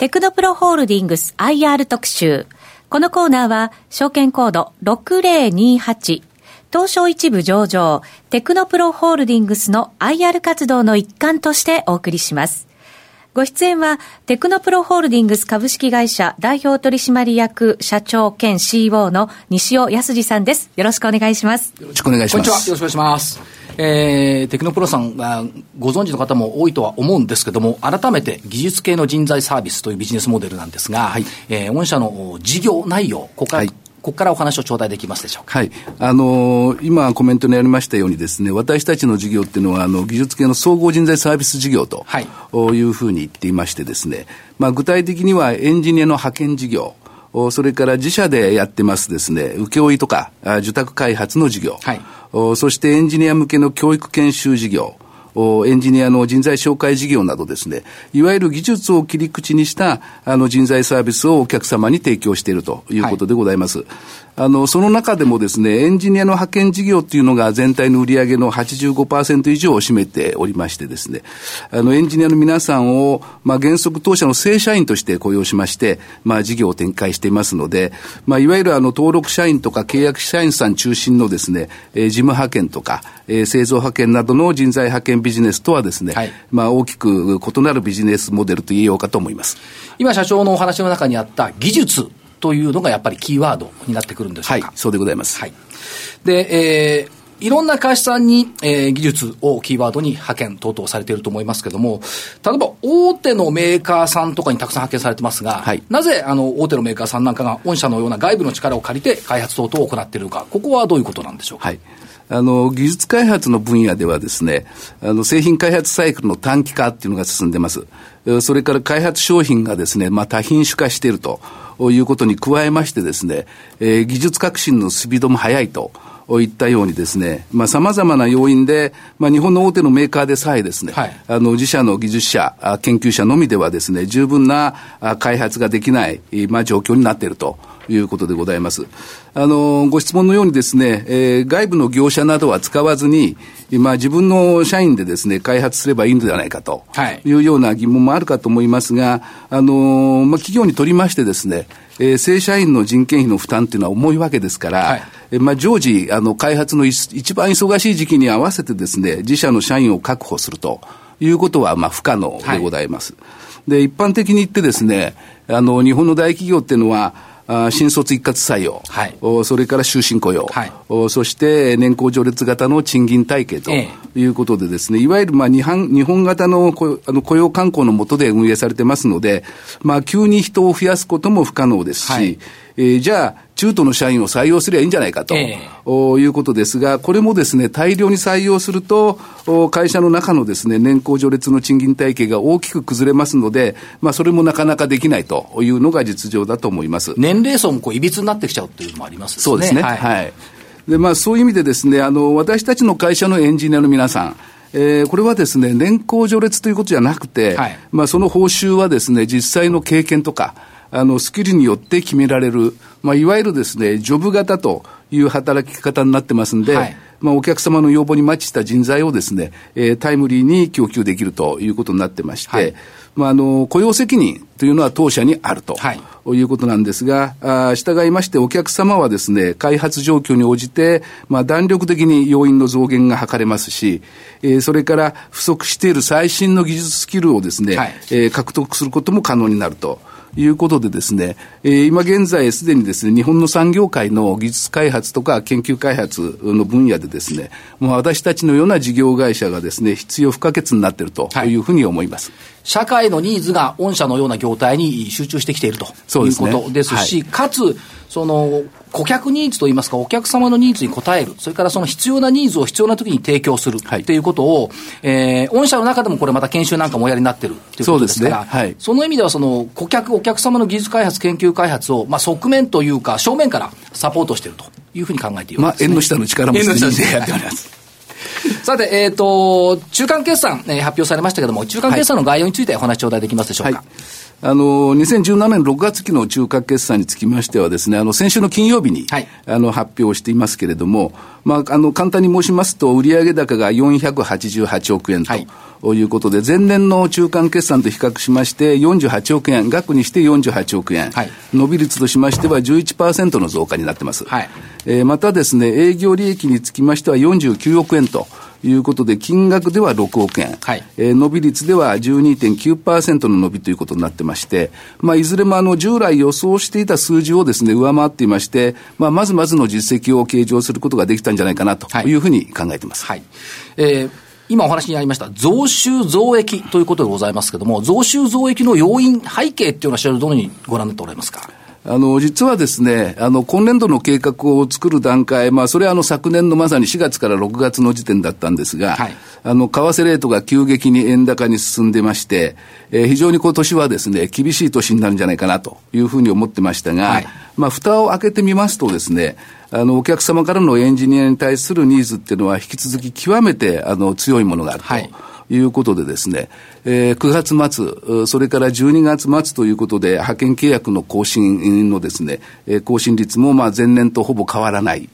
テクノプロホールディングス IR 特集。このコーナーは、証券コード6028、東証一部上場、テクノプロホールディングスの IR 活動の一環としてお送りします。ご出演は、テクノプロホールディングス株式会社代表取締役社長兼 CEO の西尾康二さんです。よろしくお願いします。よろしくお願いします。こんにちは。よろしくお願いします。えー、テクノプロさんがご存知の方も多いとは思うんですけども、改めて技術系の人材サービスというビジネスモデルなんですが、はい、えー、御社の事業内容、ここから、はいここからお話を頂戴できますでしょうか？はい。あのー、今コメントにありましたようにですね、私たちの事業っていうのは、あの、技術系の総合人材サービス事業と、はい、いうふうに言っていましてですね、まあ、具体的にはエンジニアの派遣事業、それから自社でやってますですね、請負とか、受託開発の事業、はい、そしてエンジニア向けの教育研修事業、エンジニアの人材紹介事業などですね、いわゆる技術を切り口にしたあの人材サービスをお客様に提供しているということでございます。はいあの、その中でもですね、エンジニアの派遣事業っていうのが全体の売上の85%以上を占めておりましてですね、あの、エンジニアの皆さんを、まあ、原則当社の正社員として雇用しまして、まあ、事業を展開していますので、まあ、いわゆるあの、登録社員とか契約社員さん中心のですね、えー、事務派遣とか、えー、製造派遣などの人材派遣ビジネスとはですね、はい、まあ、大きく異なるビジネスモデルと言えようかと思います。今、社長のお話の中にあった技術というのがやっぱりキーワードになってくるんでしょうか。はい、そうでございます。はい。で、えー、いろんな会社さんに、えー、技術をキーワードに派遣等々されていると思いますけれども、例えば大手のメーカーさんとかにたくさん派遣されてますが、はい、なぜあの大手のメーカーさんなんかが御社のような外部の力を借りて開発等々を行っているのか、ここはどういうことなんでしょうか。はいあの、技術開発の分野ではですね、あの、製品開発サイクルの短期化っていうのが進んでます。それから開発商品がですね、まあ、多品種化しているということに加えましてですね、えー、技術革新のスピードも速いと。いったようにですね、まあ、様々な要因で、まあ、日本の大手のメーカーでさえですね、はい、あの、自社の技術者、研究者のみではですね、十分な開発ができない、まあ、状況になっていると。いうことでございます。あの、ご質問のようにですね、えー、外部の業者などは使わずに、今自分の社員でですね、開発すればいいのではないかと。い。うような疑問もあるかと思いますが、あの、まあ、企業にとりましてですね、えー、正社員の人件費の負担っていうのは重いわけですから、はい、えまあ、常時、あの、開発の一番忙しい時期に合わせてですね、自社の社員を確保すると。いうことは、まあ、不可能でございます。はい、で、一般的に言ってですね、あの、日本の大企業っていうのは、あ新卒一括採用、はい、おそれから終身雇用、はい、おそして年功序列型の賃金体系ということでですね、いわゆるまあ日本日本型のあの雇用慣行の下で運営されてますので、まあ急に人を増やすことも不可能ですし、はいえー、じゃあ、中途の社員を採用すればいいんじゃないかと、えー、いうことですが、これもですね、大量に採用すると、会社の中のですね、年功序列の賃金体系が大きく崩れますので、まあ、それもなかなかできないというのが実情だと思います。年齢層もこう、いびつになってきちゃうっていうのもありますね。そうですね。はい。はい、で、まあ、そういう意味でですね、あの、私たちの会社のエンジニアの皆さん、えー、これはですね、年功序列ということじゃなくて、はい、まあ、その報酬はですね、実際の経験とか、あの、スキルによって決められる、まあ、いわゆるですね、ジョブ型という働き方になってますんで、はい、まあ、お客様の要望にマッチした人材をですね、えー、タイムリーに供給できるということになってまして、はい、まあ、あの、雇用責任というのは当社にあると。はいいうことなんですが、あ従いましてお客様はですね、開発状況に応じて、まあ、弾力的に要因の増減が図れますし、えー、それから不足している最新の技術スキルをですね、はい、えー、獲得することも可能になると。いうことでですね、えー、今現在すでにですね、日本の産業界の技術開発とか研究開発の分野でですね、もう私たちのような事業会社がですね、必要不可欠になっているというふうに思います。はい社会のニーズが御社のような業態に集中してきているということですし、すねはい、かつ、その、顧客ニーズといいますか、お客様のニーズに応える、それからその必要なニーズを必要な時に提供するっていうことを、えー、御社の中でもこれまた研修なんかもおやりになってるということですから、そ、ね。はい、その意味ではその顧客、お客様の技術開発、研究開発を、まあ、側面というか、正面からサポートしているというふうに考えている、ね、まあ、縁の下の力もすでにやっております。さて、えっ、ー、と、中間決算、えー、発表されましたけれども、中間決算の概要についてお話頂戴できますでしょうか。はいあの、2017年6月期の中核決算につきましてはですね、あの、先週の金曜日に、はい、あの、発表していますけれども、まあ、あの、簡単に申しますと、売上高が488億円と。はいということで、前年の中間決算と比較しまして、48億円、額にして48億円、はい、伸び率としましては11%の増加になってます。はい、えー、またですね、営業利益につきましては49億円と。いうことで、金額では6億円、はいえー、伸び率では12.9%の伸びということになってまして、まあ、いずれもあの従来予想していた数字をですね、上回っていまして、まあ、まずまずの実績を計上することができたんじゃないかなというふうに考えています。はい、えー今お話にありました、増収増益ということでございますけれども、増収増益の要因、背景っていうのは、どのようにご覧になっておられますか？あの、実はですね、あの、今年度の計画を作る段階、まあ、それはあの、昨年のまさに4月から6月の時点だったんですが、はい、あの、為替レートが急激に円高に進んでまして、えー、非常に今年はですね、厳しい年になるんじゃないかなというふうに思ってましたが、はい、まあ、蓋を開けてみますとですね、あの、お客様からのエンジニアに対するニーズっていうのは引き続き極めて、あの、強いものがあると。はいいうことでですね、えー、9月末、それから12月末ということで、派遣契約の更新のですね、えー、更新率もまあ前年とほぼ変わらない。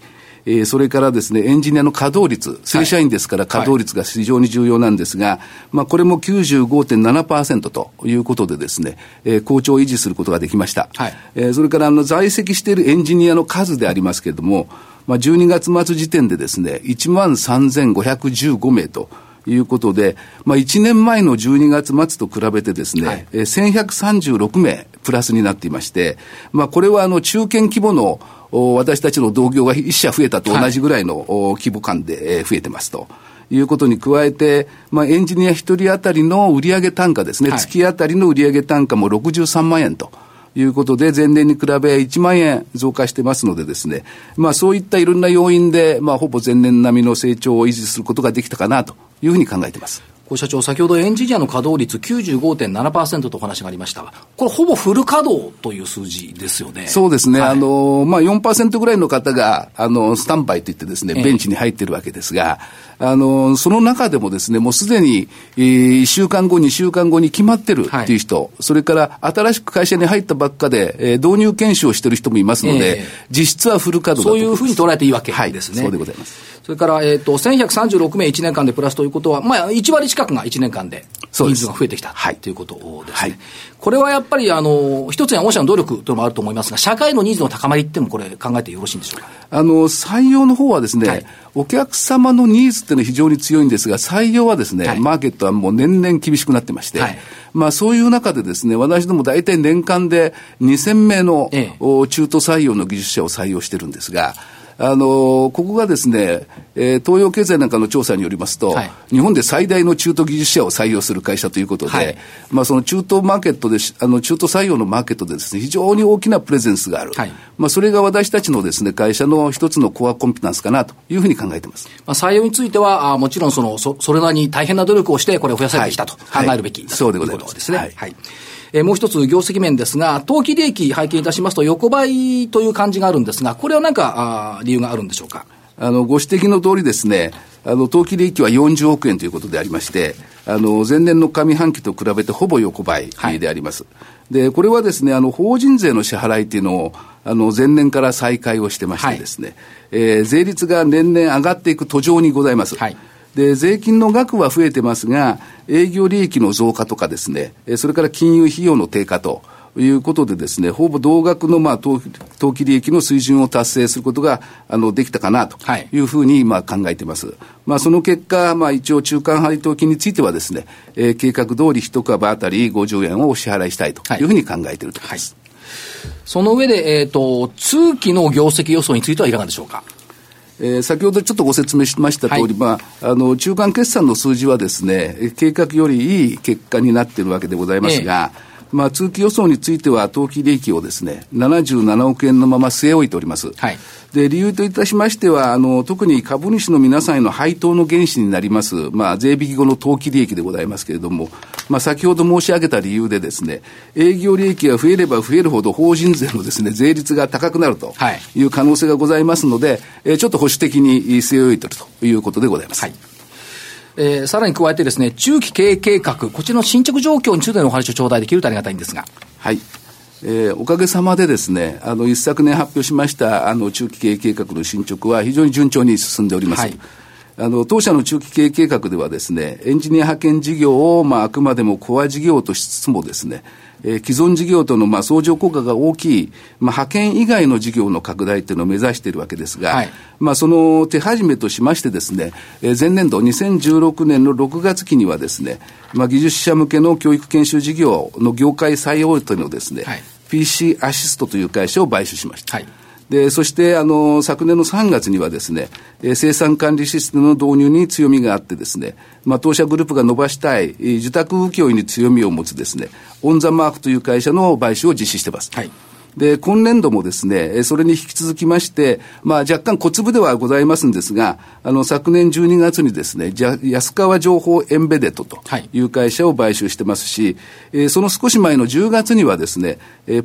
えー、それからですね、エンジニアの稼働率、正社員ですから稼働率が非常に重要なんですが、はい、まあこれも95.7%ということでですね、えー、好調を維持することができました。はい、えー、それからあの在籍しているエンジニアの数でありますけれども、まあ12月末時点でですね、1万3515名と、いうことで、まあ、1年前の12月末と比べてですね、はい、え1136名プラスになっていまして、まあ、これはあの中堅規模の私たちの同業が1社増えたと同じぐらいの、規模感で増えてますと。いうことに加えて、まあ、エンジニア1人当たりの売上単価ですね、はい、月当たりの売上単価も63万円と。いうことで、前年に比べ1万円増加してますのでですね、まあそういったいろんな要因で、まあほぼ前年並みの成長を維持することができたかなというふうに考えています。小社長、先ほどエンジニアの稼働率95.7%とお話がありましたが、これ、ほぼフル稼働という数字ですよね。そうですね。はい、あの、まあ、4%ぐらいの方が、あの、スタンバイといってですね、ベンチに入ってるわけですが、あの、その中でもですね、もうすでに、えー、1週間後、2週間後に決まってるっていう人、はい、それから新しく会社に入ったばっかで、えー、導入研修をしてる人もいますので、えー、実質はフル稼働そういうふうに捉えていいわけですね。はい、そうでございます。それから、えっ、ー、と、1136名1年間でプラスということは、まあ、1割近くが1年間で人数が増えてきたということですね。はい、これはやっぱり、あの、一つには御社の努力というのもあると思いますが、社会のニーズの高まりっていうのもこれ考えてよろしいんでしょうか？あの、採用の方はですね、はい、お客様のニーズっていうのは非常に強いんですが、採用はですね、はい、マーケットはもう年々厳しくなってまして、はい、まあそういう中でですね、私ども大体年間で2000名の、ええ、中途採用の技術者を採用してるんですが、あのここがですね、えー、東洋経済なんかの調査によりますと、はい、日本で最大の中途技術者を採用する会社ということで、はい、まあ、その中途マーケットで、あの中途採用のマーケットでですね、非常に大きなプレゼンスがある。はい、まあ、それが私たちのですね、会社の一つのコアコンピタンスかなというふうに考えています。まあ、採用については、あもちろんその、そそれなりに大変な努力をして、これを増やされてきたと考えるべき、そうでございます。ですね。はいえー、もう一つ業績面ですが、当期利益拝見いたしますと横ばいという感じがあるんですが、これは何かあ理由があるんでしょうか？あの、ご指摘の通りですね、あの、当期利益は40億円ということでありまして、あの、前年の上半期と比べてほぼ横ばいであります。はい、で、これはですね、あの、法人税の支払いっていうのを、あの、前年から再開をしてましてですね、はい、えー、税率が年々上がっていく途上にございます。はいで、税金の額は増えてますが、営業利益の増加とかですね、それから金融費用の低下と、いうことでですね、ほぼ同額のまあ当当期利益の水準を達成することがあのできたかなというふうにまあ考えています。まあその結果、まあ一応中間配当金についてはですね、えー、計画通り一株当たり50円をお支払いしたいというふうに考えているところです。はい、その上で、えっ、ー、と、通期の業績予想についてはいかがでしょうか？えー、先ほどちょっとご説明しました通り、はい、まあ、あの、中間決算の数字はですね、計画よりいい結果になっているわけでございますが、えまあ、通期予想については、当期利益をですね、77億円のまま据え置いております。はい。で、理由といたしましては、あの、特に株主の皆さんへの配当の原資になります、まあ、税引き後の当期利益でございますけれども、まあ、先ほど申し上げた理由でですね、営業利益が増えれば増えるほど法人税のですね、税率が高くなるという可能性がございますので、はい、えちょっと保守的に据え置いているということでございます。はいえー、さらに加えてですね、中期経営計画、こちらの進捗状況についてのお話を頂戴できるとありがたいんですが。はい。えー、おかげさまでですね、あの、一昨年発表しました、あの、中期経営計画の進捗は非常に順調に進んでおります。はいあの、当社の中期経営計画ではですね、エンジニア派遣事業を、まあ、あくまでもコア事業としつつもですね、えー、既存事業との、まあ、相乗効果が大きい、まあ、派遣以外の事業の拡大というのを目指しているわけですが、はい、まあ、その手始めとしましてですね、えー、前年度2016年の6月期にはですね、まあ、技術者向けの教育研修事業の業界最大手のですね、はい、PC アシストという会社を買収しました。はいで、そして、あの、昨年の3月にはですね、えー、生産管理システムの導入に強みがあってですね、まあ、当社グループが伸ばしたい、受託請負に強みを持つですね、オンザマークという会社の買収を実施してます。はい。で、今年度もですね、それに引き続きまして、まあ若干小粒ではございますんですが、あの、昨年12月にですね、じゃ安川情報エンベデットという会社を買収してますし、はい、その少し前の10月にはですね、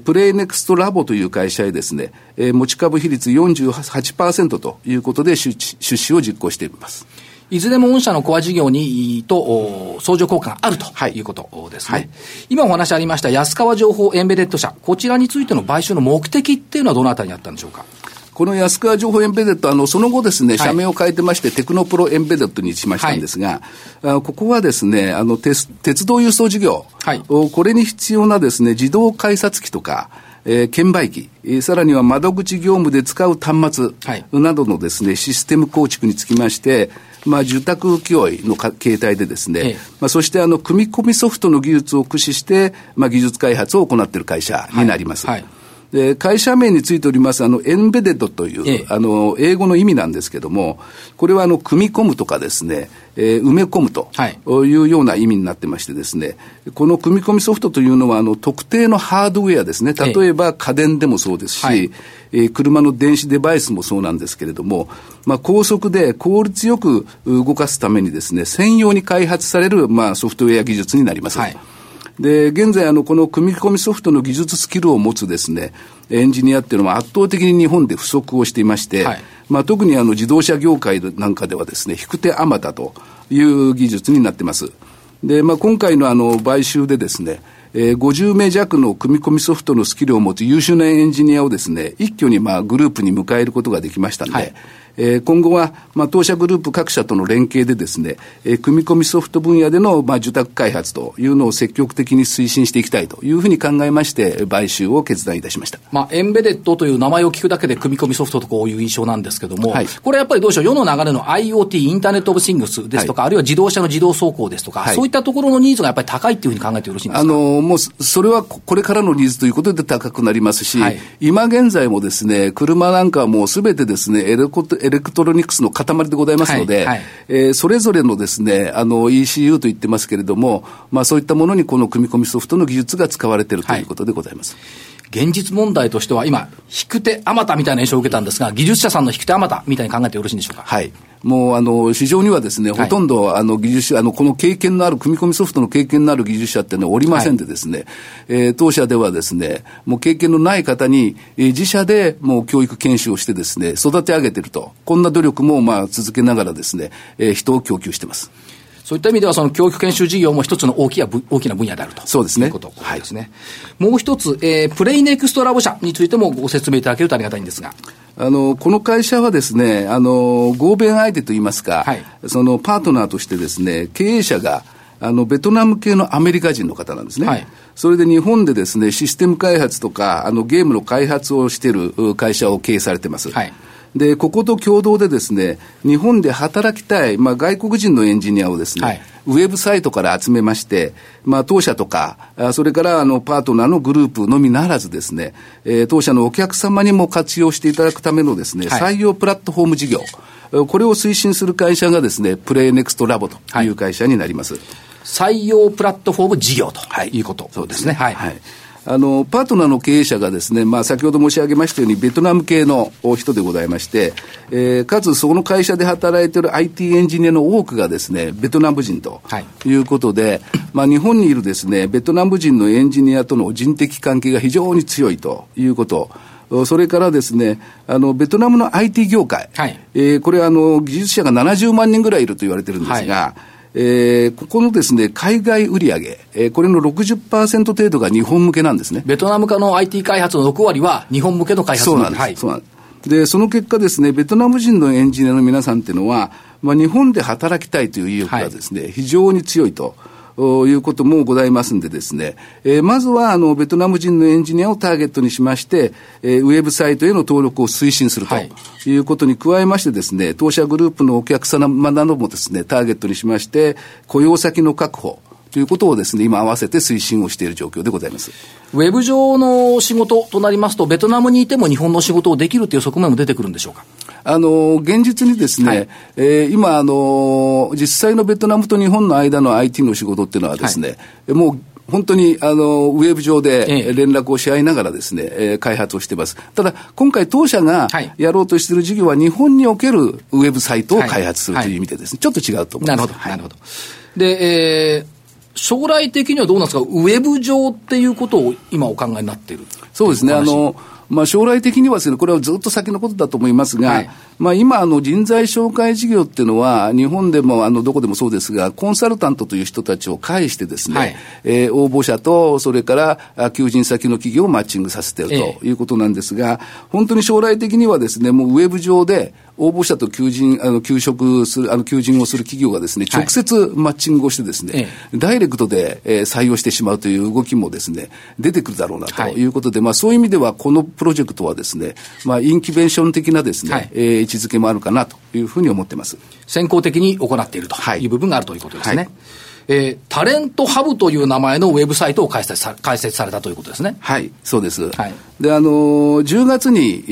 プレイネクストラボという会社へですね、持ち株比率48%ということで出資を実行しています。いずれも御社のコア事業にと相乗効果があるとい。うことですね、はい、今お話ありました安川情報エンベデッド社、こちらについての買収の目的っていうのはどのあたりにあったんでしょうか？この安川情報エンベデッド、あの、その後ですね、社名を変えてまして、はい、テクノプロエンベデッドにしましたんですが、はい、ここはですね、あの、鉄道輸送事業、はい、これに必要なですね、自動改札機とか、えー、券売機、えー、さらには窓口業務で使う端末などのですね、システム構築につきまして、まあ、受託請負の形態でですね、ええ、まあ、そしてあの、組み込みソフトの技術を駆使して、まあ、技術開発を行っている会社になります。はい。はいで、会社名についております、あの、エンベデッドという、ええ、あの、英語の意味なんですけども、これはあの、組み込むとかですね、えー、埋め込むとい。うような意味になってましてですね、この組み込みソフトというのは、あの、特定のハードウェアですね、例えば家電でもそうですし、はい、えー、車の電子デバイスもそうなんですけれども、まあ、高速で効率よく動かすためにですね、専用に開発される、まあ、ソフトウェア技術になります。はいで、現在、あの、この組み込みソフトの技術スキルを持つですね、エンジニアっていうのは圧倒的に日本で不足をしていまして、はい、まあ、特にあの自動車業界なんかではですね、引く手あまたという技術になってます。で、まあ、今回のあの、買収でですね、えー、50名弱の組み込みソフトのスキルを持つ優秀なエンジニアをですね、一挙にまあグループに迎えることができましたので、はいえー、今後は、まあ、当社グループ各社との連携でですね、えー、組み込みソフト分野での、まあ、受託開発というのを積極的に推進していきたいというふうに考えまして、買収を決断いたしました。まあ、エンベデッドという名前を聞くだけで組み込みソフトとこういう印象なんですけども、はい、これやっぱりどうでしょう、世の流れの IoT、 Internet of Things ですとか、はい、あるいは自動車の自動走行ですとか、はい、そういったところのニーズがやっぱり高いっていうふうに考えてよろしいんですか？あの、もう、それはこれからのニーズということで高くなりますし、今現在もですね、車なんかはもうすべてですね、エレコエレクトロニクスの塊でございますので、はいはい、えー、それぞれのですね、あの ECU と言ってますけれども、まあそういったものにこの組み込みソフトの技術が使われているということでございます。はい現実問題としては、今、引く手あまたみたいな印象を受けたんですが、技術者さんの引く手あまたみたいに考えてよろしいんでしょうか？はい。もう、あの、市場にはですね、ほとんど、あの、技術者、あの、この経験のある、組み込みソフトの経験のある技術者ってね、おりませんでですね、はい、えー、当社ではですね、もう経験のない方に、えー、自社でもう教育研修をしてですね、育て上げてると。こんな努力も、まあ、続けながらですね、えー、人を供給してます。そういった意味では、その教育研修事業も一つの大きな大きな分野であるとそうですね。いうことですね。はい、もう一つ、えー、プレイネクストラボ社についてもご説明いただけるとありがたいんですが。あの、この会社はですね、あの、合弁相手といいますか、はい、そのパートナーとしてですね、経営者が、あの、ベトナム系のアメリカ人の方なんですね。はい、それで日本でですね、システム開発とか、あの、ゲームの開発をしている会社を経営されてます。はいで、ここと共同でですね、日本で働きたい、まあ、外国人のエンジニアをですね、はい、ウェブサイトから集めまして、まあ、当社とか、それからあのパートナーのグループのみならずですね、えー、当社のお客様にも活用していただくためのですね、はい、採用プラットフォーム事業、これを推進する会社がですね、プレイネクストラボという会社になります。はい、採用プラットフォーム事業ということ。そうですね。はい。はいあの、パートナーの経営者がですね、まあ、先ほど申し上げましたように、ベトナム系の人でございまして、えー、かつその会社で働いている IT エンジニアの多くがですね、ベトナム人ということで、はい、まあ、日本にいるですね、ベトナム人のエンジニアとの人的関係が非常に強いということ。それからですね、あの、ベトナムの IT 業界。はい、えー、これあの、技術者が70万人ぐらいいると言われてるんですが、はいえー、ここのですね、海外売上、えー、これの60%程度が日本向けなんですね。ベトナム化の IT 開発の6割は日本向けの開発そうなんです。はい、そうなんです。で、その結果ですね、ベトナム人のエンジニアの皆さんっていうのは、まあ、日本で働きたいという意欲がですね、はい、非常に強いと。いうこともございますんでですね、えー、まずはあのベトナム人のエンジニアをターゲットにしまして、えー、ウェブサイトへの登録を推進するということに加えましてですね、当社グループのお客様などもですね、ターゲットにしまして、雇用先の確保、ということをですね、今合わせて推進をしている状況でございます。ウェブ上の仕事となりますと、ベトナムにいても日本の仕事をできるという側面も出てくるんでしょうか？あの、現実にですね、はい、えー、今、あの、実際のベトナムと日本の間の IT の仕事っていうのはですね、はい、もう本当にあのウェブ上で連絡をし合いながらですね、ええ開発をしています。ただ、今回当社がやろうとしている事業は日本におけるウェブサイトを開発するという意味でですね、ちょっと違うと思います。なるほど。なるほど。で、えー、将来的にはどうなんですか、ウェブ上っていうことを今お考えになっている？そうですね。あの、まあ、将来的にはですね、これはずっと先のことだと思いますが、はい、まあ、今、あの、人材紹介事業っていうのは、日本でも、あの、どこでもそうですが、コンサルタントという人たちを介してですね、はい、えー、応募者と、それから、求人先の企業をマッチングさせているということなんですが、ええ、本当に将来的にはですね、もうウェブ上で、応募者と求人、あの、求職する、あの、求人をする企業がですね、直接マッチングをしてですね、はい、ダイレクトで、えー、採用してしまうという動きもですね、出てくるだろうなとい。うことで、はい、まあ、そういう意味では、このプロジェクトはですね、まあ、インキュベーション的なですね、はい、えー、位置づけもあるかなというふうに思ってます。先行的に行っているとい。う部分があるということですね。えー、タレントハブという名前のウェブサイトを開設さ開設されたということですね。はい、そうです。はい、で、あの、10月に、え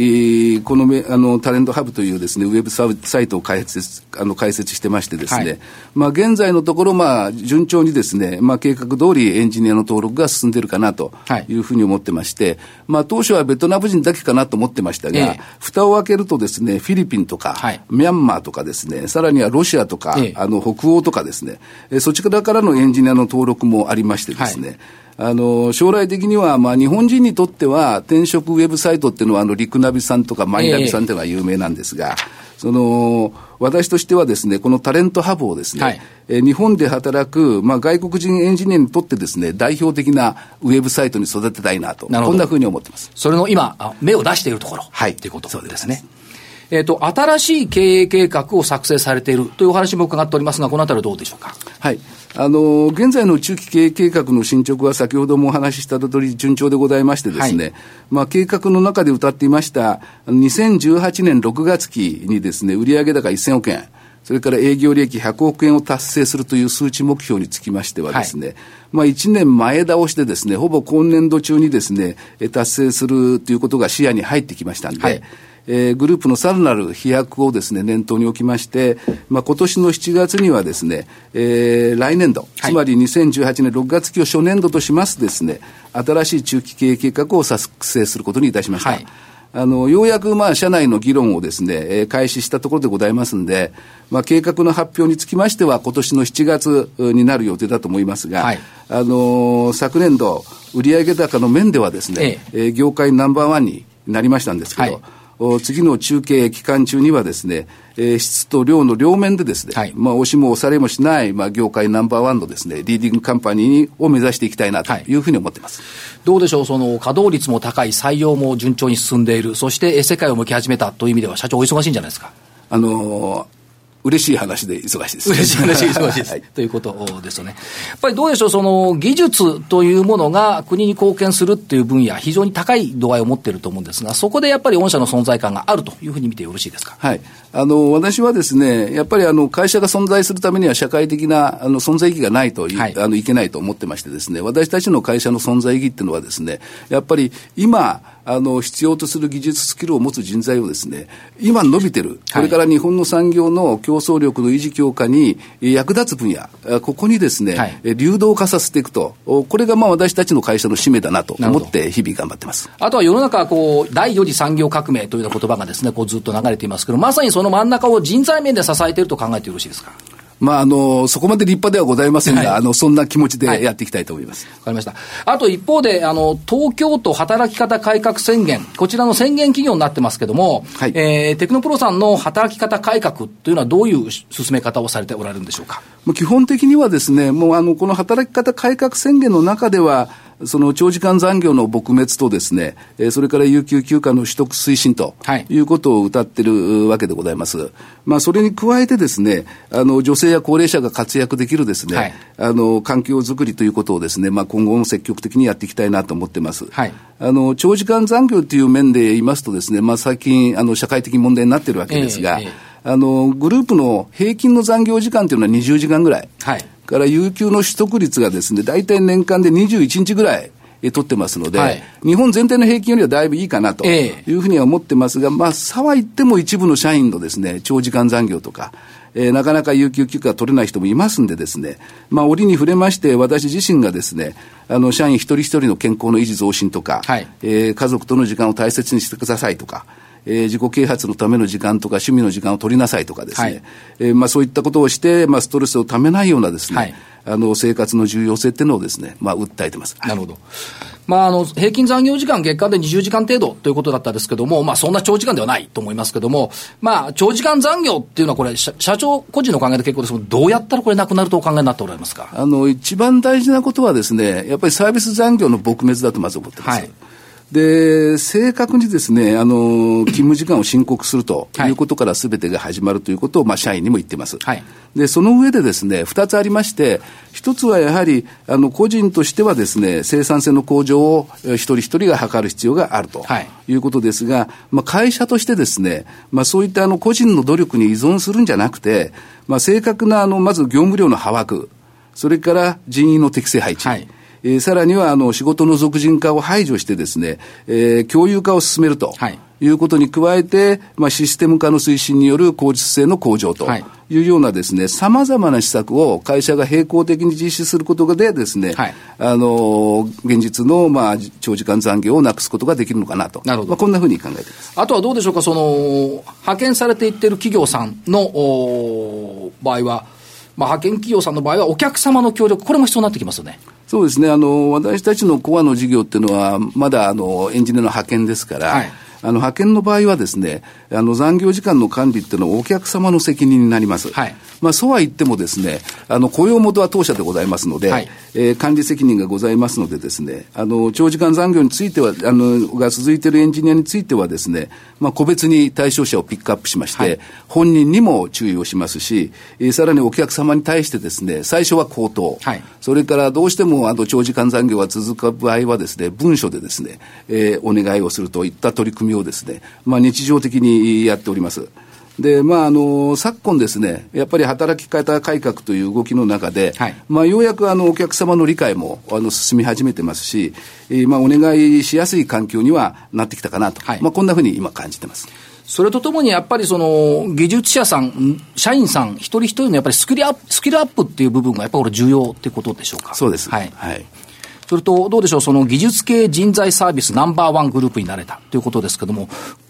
ー、このあのタレントハブというですね、ウェブサイトを開設、あの、開設してましてですね、はい、まあ、現在のところ、まあ、順調にですね、まあ、計画通りエンジニアの登録が進んでるかなとい。うふうに思ってまして、まあ、当初はベトナム人だけかなと思ってましたが、えー、蓋を開けるとですね、フィリピンとか、はい、ミャンマーとかですね、さらにはロシアとか、えー、あの、北欧とかですね、えそちらからのエンジニアの登録もありましてですね、はいあの、将来的には、まあ、日本人にとっては、転職ウェブサイトっていうのは、あの、リクナビさんとかマイナビさんっていうのが有名なんですが、えー、その、私としてはですね、このタレントハブをですね、はい、え日本で働く、まあ、外国人エンジニアにとってですね、代表的なウェブサイトに育てたいなと、なこんなふうに思ってます。それの今、目を出しているところ、はい。ということですね。えっ、ー、と、新しい経営計画を作成されているというお話も伺っておりますが、このあたりはどうでしょうか？はい。あの、現在の中期経営計画の進捗は先ほどもお話しした通り順調でございましてですね、はい、まあ計画の中で歌っていました2018年6月期にですね、売上高1000億円、それから営業利益100億円を達成するという数値目標につきましてはですね、はい、まあ1年前倒しでですね、ほぼ今年度中にですね、達成するということが視野に入ってきましたんで、はいえー、グループのさらなる飛躍をですね、念頭に置きまして、まあ、今年の7月にはですね、えー、来年度、つまり2018年6月期を初年度としますですね、新しい中期経営計画を作成することにいたしました。はい。あの、ようやく、まあ、社内の議論をですね、えー、開始したところでございますんで、まあ、計画の発表につきましては、今年の7月になる予定だと思いますが、はい、あのー、昨年度、売上高の面ではですね、ええ。えー、業界ナンバーワンになりましたんですけど、はい次の中継期間中にはですね、えー、質と量の両面でですね、はい、まあ、押しも押されもしない、まあ、業界ナンバーワンのですね、リーディングカンパニーを目指していきたいなというふうに思ってます。はい、どうでしょう、その、稼働率も高い、採用も順調に進んでいる、そして世界を向き始めたという意味では、社長お忙しいんじゃないですか？あのー嬉しい話で忙しいです。嬉しい話で忙しいです。はい、ということですよね。やっぱりどうでしょう、その技術というものが国に貢献するっていう分野、非常に高い度合いを持っていると思うんですが、そこでやっぱり御社の存在感があるというふうに見てよろしいですか？はい。あの、私はですね、やっぱりあの、会社が存在するためには社会的なあの存在意義がないとい、はい、あのいけないと思ってましてですね、私たちの会社の存在意義っていうのはですね、やっぱり今、あの、必要とする技術スキルを持つ人材をですね、今伸びてる、これから日本の産業の競争力の維持強化に役立つ分野、ここにですね、はい、流動化させていくと、これがまあ私たちの会社の使命だなと思って日々頑張ってます。あとは世の中、こう、第4次産業革命というような言葉がですね、こうずっと流れていますけど、まさにその真ん中を人材面で支えていると考えてよろしいですか？まあ、あの、そこまで立派ではございませんが、はい、あの、そんな気持ちでやっていきたいと思います。わ、はい、かりました。あと一方で、あの、東京都働き方改革宣言、こちらの宣言企業になってますけども、はい、えー、テクノプロさんの働き方改革というのはどういう進め方をされておられるんでしょうか？基本的にはですね、もうあの、この働き方改革宣言の中では、その長時間残業の撲滅とですね、えそれから有給休暇の取得推進ということを謳ってるわけでございます。まあ、それに加えてですね、あの、女性や高齢者が活躍できるですね、はい、あの、環境づくりということをですね、まあ、今後も積極的にやっていきたいなと思ってます。はい、あの、長時間残業という面で言いますとですね、まあ、最近、あの、社会的問題になってるわけですが、えーえーあの、グループの平均の残業時間というのは20時間ぐらい。はい。から有給の取得率がですね、大体年間で21日ぐらい。取ってますので、はい、日本全体の平均よりはだいぶいいかなというふうには思ってますが、えまあ、差は言っても一部の社員のですね、長時間残業とか、えー、なかなか有給休暇が取れない人もいますんでですね、まあ、折に触れまして、私自身がですね、あの、社員一人一人の健康の維持増進とか、はい、えー、家族との時間を大切にしてくださいとか、えー、自己啓発のための時間とか趣味の時間を取りなさいとかですね、はい、えー、まあ、そういったことをして、まあ、ストレスをためないようなですね、はい、あの生活の重要性っていうのをですね、まあ、訴えてます。なるほど。まあ、あの、平均残業時間月間で20時間程度ということだったんですけども、まあ、そんな長時間ではないと思いますけども、まあ、長時間残業っていうのはこれ、社長個人の考えで結構ですけど、どうやったらこれなくなるとお考えになっておられますか？あの、一番大事なことはですね、やっぱりサービス残業の撲滅だとまず思ってます。はいで、正確にですね、あの、勤務時間を申告するということからすべてが始まるということを、まあ、社員にも言ってます。はい。で、その上でですね、二つありまして、一つはやはり、あの、個人としてはですね、生産性の向上を一人一人が図る必要があるということですが、はい、まあ、会社としてですね、まあ、そういったあの、個人の努力に依存するんじゃなくて、まあ、正確なあの、まず業務量の把握、それから人員の適正配置、はいえー、さらにはあの仕事の俗人化を排除してですね、えー、共有化を進めると。はいいうことに加えて、まあ、システム化の推進による効率性の向上というようなですね、さまざまな施策を会社が並行的に実施することでですね、はい、あの、現実の、まあ、長時間残業をなくすことができるのかなと。なるほど。まあ、こんなふうに考えています。あとはどうでしょうか、その、派遣されていってる企業さんの、場合は、まあ、派遣企業さんの場合はお客様の協力、これも必要になってきますよね。そうですね。あの、私たちのコアの事業っていうのは、まだ、あの、エンジニアの派遣ですから、はいあの、派遣の場合はですね、あの、残業時間の管理っていうのはお客様の責任になります。はい。まあ、そうは言ってもですね、あの、雇用元は当社でございますので、はい、えー、管理責任がございますのでですね、あの、長時間残業については、あの、が続いているエンジニアについてはですね、まあ、個別に対象者をピックアップしまして、はい、本人にも注意をしますし、えー、さらにお客様に対してですね、最初は口頭、はい、それからどうしても、あの、長時間残業が続く場合はですね、文書でですね、えー、お願いをするといった取り組みをですね、まあ、日常的にやっております。で、まあ、あの、昨今ですね、やっぱり働き方改革という動きの中で、はい、まあ、ようやくあの、お客様の理解も、あの、進み始めてますし、えー、まあ、お願いしやすい環境にはなってきたかなと。はい、まあ、こんなふうに今感じてます。それとともにやっぱりその技術者さん、社員さん一人一人のやっぱりスキルアップ、スキルアップっていう部分がやっぱりこれ重要っていうことでしょうか？そうです。はい。はい。それと、どうでしょう、その技術系人材サービスナンバーワングループになれたということですけれども、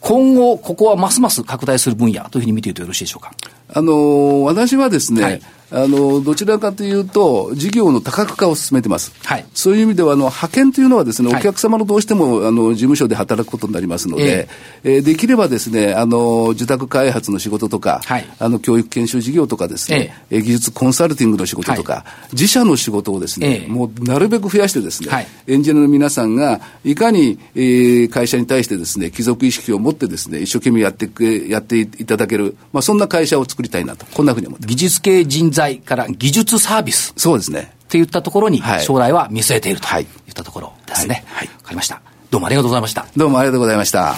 今後、ここはますます拡大する分野というふうに見ているとよろしいでしょうか？あの、私はですね、はい。あの、どちらかというと、事業の多角化を進めてます。はい。そういう意味では、あの、派遣というのはですね、お客様のどうしても、あの、事務所で働くことになりますので、えー、えー、できればですね、あの、受託開発の仕事とか、はい、あの、教育研修事業とかですね、えー、技術コンサルティングの仕事とか、はい、自社の仕事をですね、えー、もうなるべく増やしてですね、はい、エンジニアの皆さんが、いかに、えー、会社に対してですね、貴族意識を持ってですね、一生懸命やってやっていただける、まあ、そんな会社を作りたいなと、こんなふうに思って技術系人材から技術術サービス。そうですね。っていったところに、将来は見据えているといったところですね。はい。わ、はい、かりました。どうもありがとうございました。どうもありがとうございました。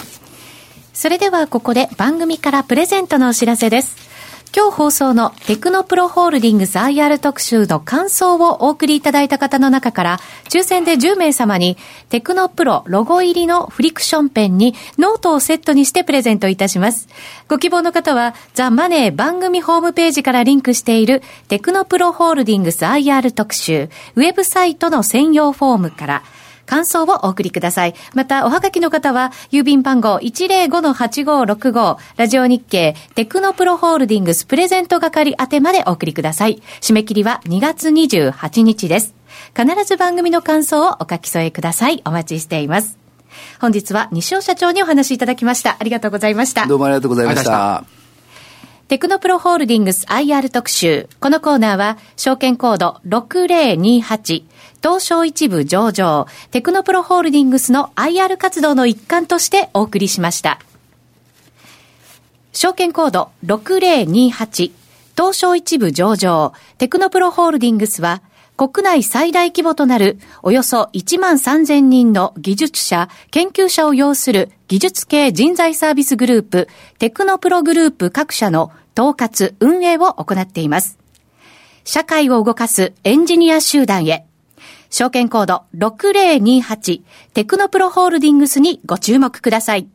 それではここで番組からプレゼントのお知らせです。今日放送のテクノプロホールディングス IR 特集の感想をお送りいただいた方の中から、抽選で10名様に、テクノプロロゴ入りのフリクションペンにノートをセットにしてプレゼントいたします。ご希望の方は、ザ・マネー番組ホームページからリンクしている、テクノプロホールディングス IR 特集、ウェブサイトの専用フォームから、感想をお送りください。また、おはがきの方は、郵便番号105-8565、ラジオ日経、テクノプロホールディングスプレゼント係宛てまでお送りください。締め切りは2月28日です。必ず番組の感想をお書き添えください。お待ちしています。本日は西尾社長にお話しいただきました。ありがとうございました。どうもありがとうございました。テクノプロホールディングス IR 特集。このコーナーは、証券コード6028、東証一部上場、テクノプロホールディングスの IR 活動の一環としてお送りしました。証券コード6028、東証一部上場、テクノプロホールディングスは、国内最大規模となるおよそ1万3000人の技術者、研究者を要する技術系人材サービスグループ、テクノプログループ各社の統括、運営を行っています。社会を動かすエンジニア集団へ。証券コード6028テクノプロホールディングスにご注目ください。